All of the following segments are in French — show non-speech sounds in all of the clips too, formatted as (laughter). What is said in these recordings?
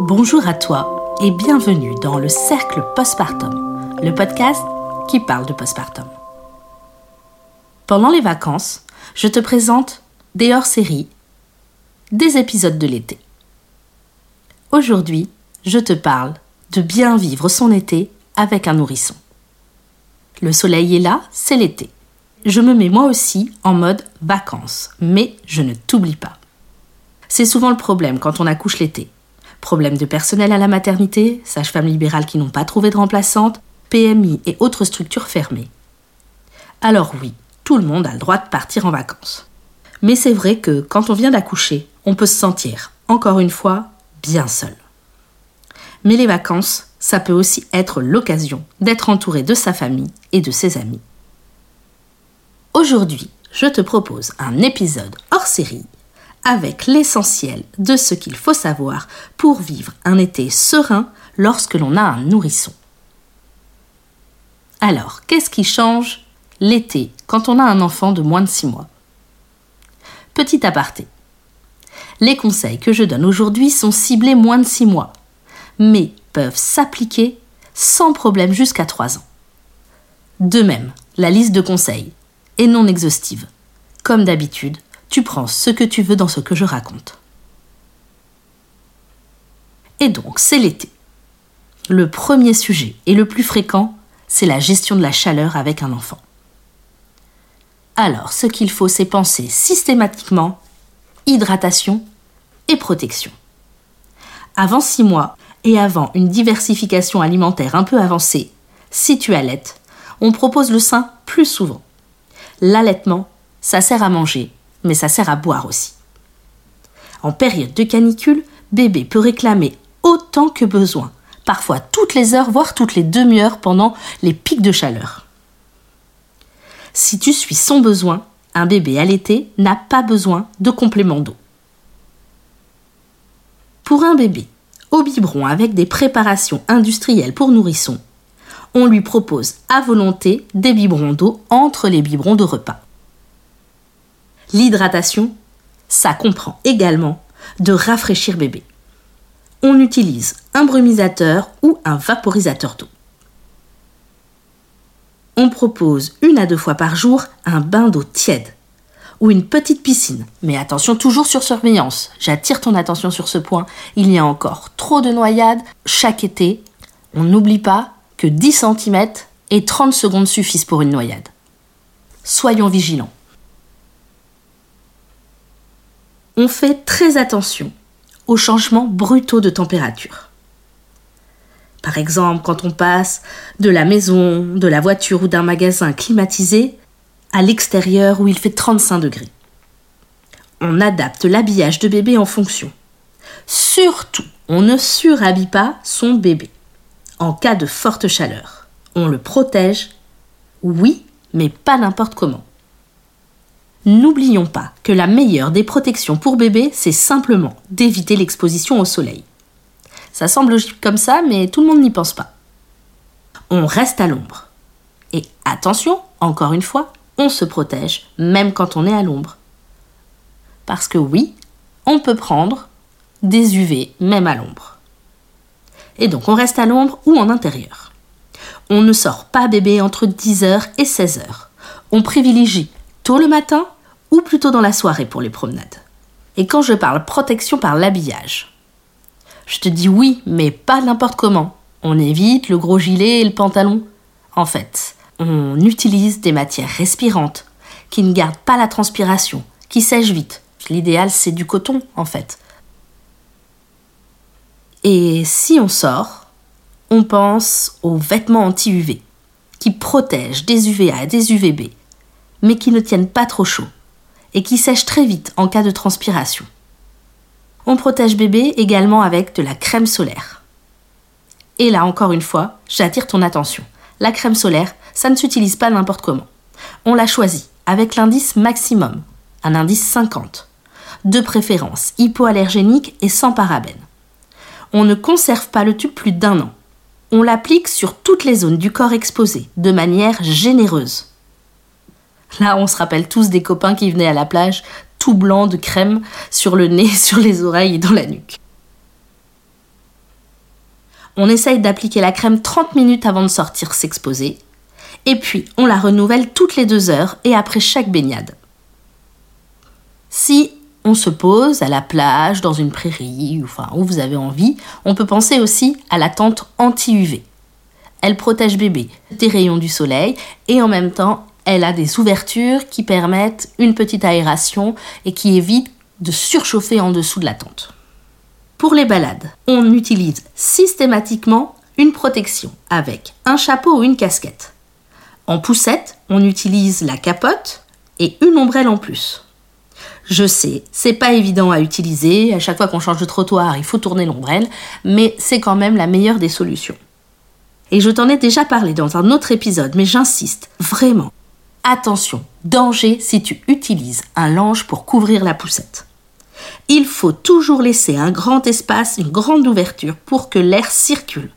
Bonjour à toi et bienvenue dans le Cercle Postpartum, le podcast qui parle de postpartum. Pendant les vacances, je te présente des hors-séries, des épisodes de l'été. Aujourd'hui, je te parle de bien vivre son été avec un nourrisson. Le soleil est là, c'est l'été. Je me mets moi aussi en mode vacances, mais je ne t'oublie pas. C'est souvent le problème quand on accouche l'été. Problème de personnel à la maternité, sages-femmes libérales qui n'ont pas trouvé de remplaçante, PMI et autres structures fermées. Alors oui, tout le monde a le droit de partir en vacances. Mais c'est vrai que quand on vient d'accoucher, on peut se sentir, encore une fois, bien seul. Mais les vacances, ça peut aussi être l'occasion d'être entouré de sa famille et de ses amis. Aujourd'hui, je te propose un épisode hors série avec l'essentiel de ce qu'il faut savoir pour vivre un été serein lorsque l'on a un nourrisson. Alors, qu'est-ce qui change l'été quand on a un enfant de moins de 6 mois? Petit aparté. Les conseils que je donne aujourd'hui sont ciblés moins de 6 mois, mais peuvent s'appliquer sans problème jusqu'à 3 ans. De même, la liste de conseils est non exhaustive. Comme d'habitude, tu prends ce que tu veux dans ce que je raconte. Et donc, c'est l'été. Le premier sujet et le plus fréquent, c'est la gestion de la chaleur avec un enfant. Alors, ce qu'il faut, c'est penser systématiquement hydratation et protection. Avant 6 mois et avant une diversification alimentaire un peu avancée, si tu allaites, on propose le sein plus souvent. L'allaitement, ça sert à manger mais ça sert à boire aussi. En période de canicule, bébé peut réclamer autant que besoin, parfois toutes les heures, voire toutes les demi-heures pendant les pics de chaleur. Si tu suis son besoin, un bébé allaité n'a pas besoin de complément d'eau. Pour un bébé au biberon avec des préparations industrielles pour nourrissons, on lui propose à volonté des biberons d'eau entre les biberons de repas. L'hydratation, ça comprend également de rafraîchir bébé. On utilise un brumisateur ou un vaporisateur d'eau. On propose une à deux fois par jour un bain d'eau tiède ou une petite piscine. Mais attention, toujours sur surveillance. J'attire ton attention sur ce point. Il y a encore trop de noyades chaque été. On n'oublie pas que 10 cm et 30 secondes suffisent pour une noyade. Soyons vigilants. On fait très attention aux changements brutaux de température. Par exemple, quand on passe de la maison, de la voiture ou d'un magasin climatisé à l'extérieur où il fait 35 degrés. On adapte l'habillage de bébé en fonction. Surtout, on ne surhabille pas son bébé. En cas de forte chaleur, on le protège, oui, mais pas n'importe comment. N'oublions pas que la meilleure des protections pour bébé, c'est simplement d'éviter l'exposition au soleil. Ça semble logique comme ça, mais tout le monde n'y pense pas. On reste à l'ombre. Et attention, encore une fois, on se protège même quand on est à l'ombre. Parce que oui, on peut prendre des UV même à l'ombre. Et donc on reste à l'ombre ou en intérieur. On ne sort pas bébé entre 10h et 16h. On privilégie tôt le matin ou plutôt dans la soirée pour les promenades. Et quand je parle protection par l'habillage, je te dis oui, mais pas n'importe comment. On évite le gros gilet et le pantalon. En fait, on utilise des matières respirantes qui ne gardent pas la transpiration, qui sèchent vite. L'idéal, c'est du coton, en fait. Et si on sort, on pense aux vêtements anti-UV, qui protègent des UVA et des UVB, mais qui ne tiennent pas trop chaud et qui sèche très vite en cas de transpiration. On protège bébé également avec de la crème solaire. Et là, encore une fois, j'attire ton attention. La crème solaire, ça ne s'utilise pas n'importe comment. On l'a choisie avec l'indice maximum, un indice 50. De préférence hypoallergénique et sans parabènes. On ne conserve pas le tube plus d'un an. On l'applique sur toutes les zones du corps exposées, de manière généreuse. Là, on se rappelle tous des copains qui venaient à la plage tout blanc de crème sur le nez, (laughs) sur les oreilles et dans la nuque. On essaye d'appliquer la crème 30 minutes avant de sortir s'exposer. Et puis, on la renouvelle toutes les deux heures et après chaque baignade. Si on se pose à la plage, dans une prairie, enfin où vous avez envie, on peut penser aussi à la tente anti-UV. Elle protège bébé des rayons du soleil et en même temps, elle a des ouvertures qui permettent une petite aération et qui évitent de surchauffer en dessous de la tente. Pour les balades, on utilise systématiquement une protection avec un chapeau ou une casquette. En poussette, on utilise la capote et une ombrelle en plus. Je sais, c'est pas évident à utiliser, à chaque fois qu'on change de trottoir, il faut tourner l'ombrelle, mais c'est quand même la meilleure des solutions. Et je t'en ai déjà parlé dans un autre épisode, mais j'insiste, vraiment. Attention, danger si tu utilises un lange pour couvrir la poussette. Il faut toujours laisser un grand espace, une grande ouverture pour que l'air circule.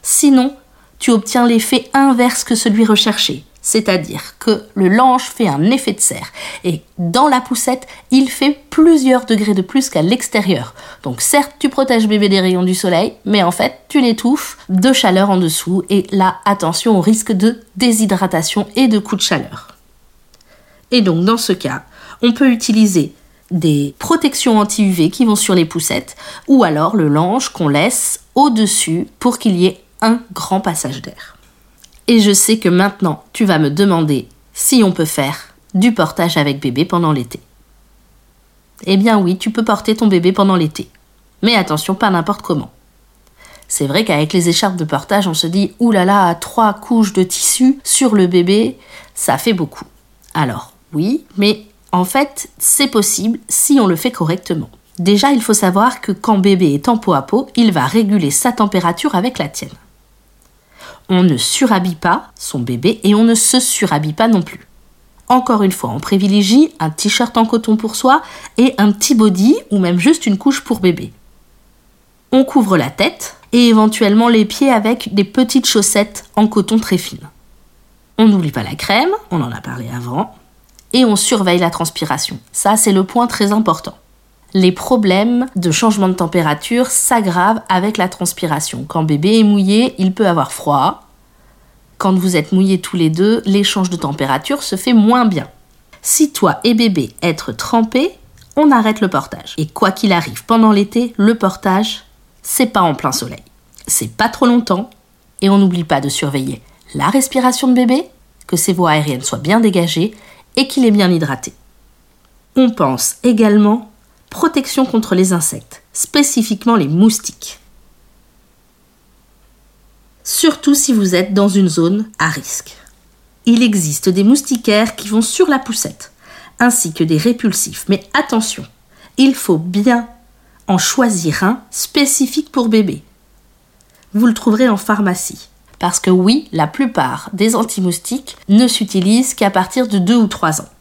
Sinon, tu obtiens l'effet inverse que celui recherché, c'est-à-dire que le lange fait un effet de serre et dans la poussette, il fait plusieurs degrés de plus qu'à l'extérieur. Donc certes, tu protèges bébé des rayons du soleil, mais en fait, tu l'étouffes de chaleur en dessous et là, attention au risque de déshydratation et de coup de chaleur. Et donc dans ce cas, on peut utiliser des protections anti-UV qui vont sur les poussettes ou alors le lange qu'on laisse au-dessus pour qu'il y ait un grand passage d'air. Et je sais que maintenant, tu vas me demander si on peut faire du portage avec bébé pendant l'été. Eh bien oui, tu peux porter ton bébé pendant l'été. Mais attention, pas n'importe comment. C'est vrai qu'avec les écharpes de portage, on se dit oulala, trois couches de tissu sur le bébé, ça fait beaucoup. Alors, oui, mais en fait, c'est possible si on le fait correctement. Déjà, il faut savoir que quand bébé est en peau à peau, il va réguler sa température avec la tienne on ne surhabille pas son bébé et on ne se surhabille pas non plus. Encore une fois, on privilégie un t-shirt en coton pour soi et un petit body ou même juste une couche pour bébé. On couvre la tête et éventuellement les pieds avec des petites chaussettes en coton très fines. On n'oublie pas la crème, on en a parlé avant, et on surveille la transpiration. Ça, c'est le point très important les problèmes de changement de température s'aggravent avec la transpiration. Quand bébé est mouillé, il peut avoir froid. Quand vous êtes mouillés tous les deux, l'échange de température se fait moins bien. Si toi et bébé êtes trempés, on arrête le portage. Et quoi qu'il arrive pendant l'été, le portage, c'est pas en plein soleil. C'est pas trop longtemps et on n'oublie pas de surveiller la respiration de bébé, que ses voies aériennes soient bien dégagées et qu'il est bien hydraté. On pense également protection contre les insectes, spécifiquement les moustiques. Surtout si vous êtes dans une zone à risque. Il existe des moustiquaires qui vont sur la poussette, ainsi que des répulsifs, mais attention, il faut bien en choisir un spécifique pour bébé. Vous le trouverez en pharmacie. Parce que oui, la plupart des anti-moustiques ne s'utilisent qu'à partir de 2 ou 3 ans.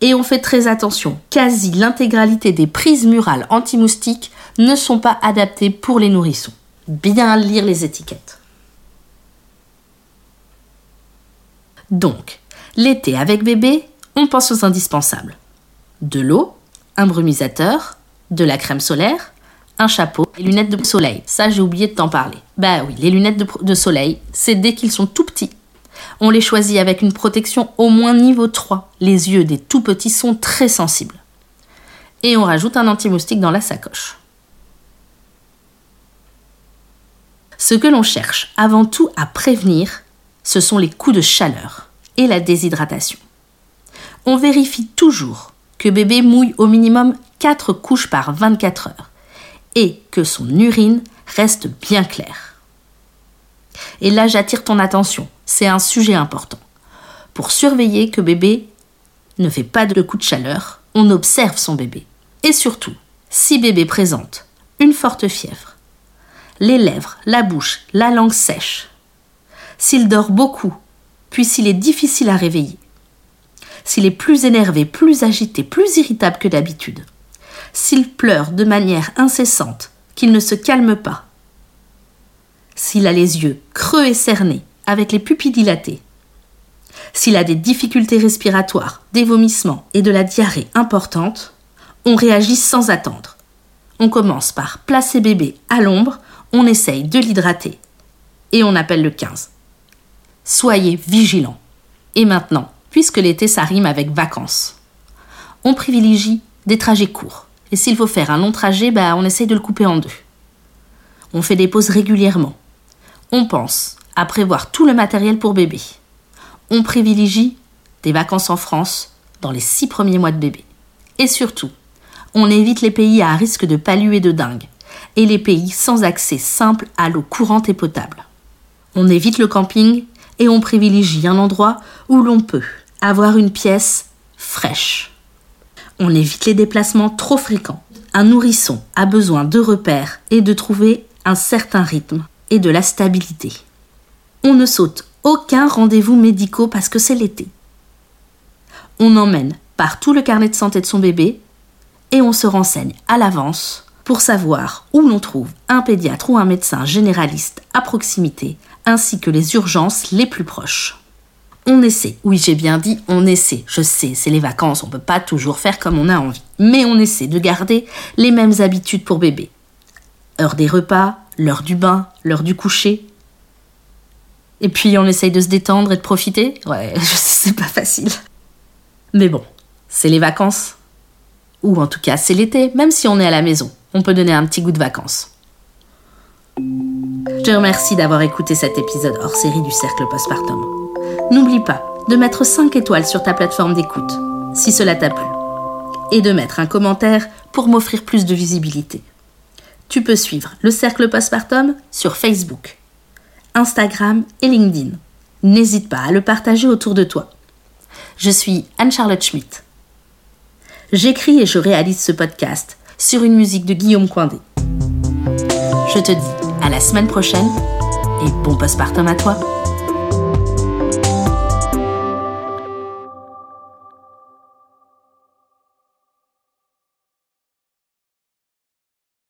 Et on fait très attention, quasi l'intégralité des prises murales anti-moustiques ne sont pas adaptées pour les nourrissons. Bien lire les étiquettes. Donc, l'été avec bébé, on pense aux indispensables. De l'eau, un brumisateur, de la crème solaire, un chapeau et lunettes de soleil. Ça, j'ai oublié de t'en parler. Bah oui, les lunettes de, de soleil, c'est dès qu'ils sont tout petits on les choisit avec une protection au moins niveau 3. Les yeux des tout petits sont très sensibles. Et on rajoute un anti-moustique dans la sacoche. Ce que l'on cherche avant tout à prévenir, ce sont les coups de chaleur et la déshydratation. On vérifie toujours que bébé mouille au minimum 4 couches par 24 heures et que son urine reste bien claire. Et là, j'attire ton attention c'est un sujet important. Pour surveiller que bébé ne fait pas de coup de chaleur, on observe son bébé. Et surtout, si bébé présente une forte fièvre, les lèvres, la bouche, la langue sèche, s'il dort beaucoup, puis s'il est difficile à réveiller, s'il est plus énervé, plus agité, plus irritable que d'habitude, s'il pleure de manière incessante, qu'il ne se calme pas, s'il a les yeux creux et cernés, avec les pupilles dilatées. S'il a des difficultés respiratoires, des vomissements et de la diarrhée importante, on réagit sans attendre. On commence par placer bébé à l'ombre, on essaye de l'hydrater et on appelle le 15. Soyez vigilants. Et maintenant, puisque l'été ça rime avec vacances, on privilégie des trajets courts. Et s'il faut faire un long trajet, bah, on essaye de le couper en deux. On fait des pauses régulièrement. On pense à prévoir tout le matériel pour bébé. On privilégie des vacances en France dans les six premiers mois de bébé. Et surtout, on évite les pays à risque de palu et de dingue, et les pays sans accès simple à l'eau courante et potable. On évite le camping et on privilégie un endroit où l'on peut avoir une pièce fraîche. On évite les déplacements trop fréquents. Un nourrisson a besoin de repères et de trouver un certain rythme et de la stabilité. On ne saute aucun rendez-vous médicaux parce que c'est l'été. On emmène partout le carnet de santé de son bébé et on se renseigne à l'avance pour savoir où l'on trouve un pédiatre ou un médecin généraliste à proximité ainsi que les urgences les plus proches. On essaie, oui j'ai bien dit on essaie, je sais, c'est les vacances, on peut pas toujours faire comme on a envie, mais on essaie de garder les mêmes habitudes pour bébé. Heure des repas, l'heure du bain, l'heure du coucher. Et puis on essaye de se détendre et de profiter. Ouais, (laughs) je sais, c'est pas facile. Mais bon, c'est les vacances. Ou en tout cas, c'est l'été, même si on est à la maison. On peut donner un petit goût de vacances. Je te remercie d'avoir écouté cet épisode hors série du Cercle Postpartum. N'oublie pas de mettre 5 étoiles sur ta plateforme d'écoute, si cela t'a plu, et de mettre un commentaire pour m'offrir plus de visibilité. Tu peux suivre le Cercle Postpartum sur Facebook, Instagram et LinkedIn. N'hésite pas à le partager autour de toi. Je suis Anne-Charlotte Schmitt. J'écris et je réalise ce podcast sur une musique de Guillaume Coindé. Je te dis à la semaine prochaine et bon postpartum à toi.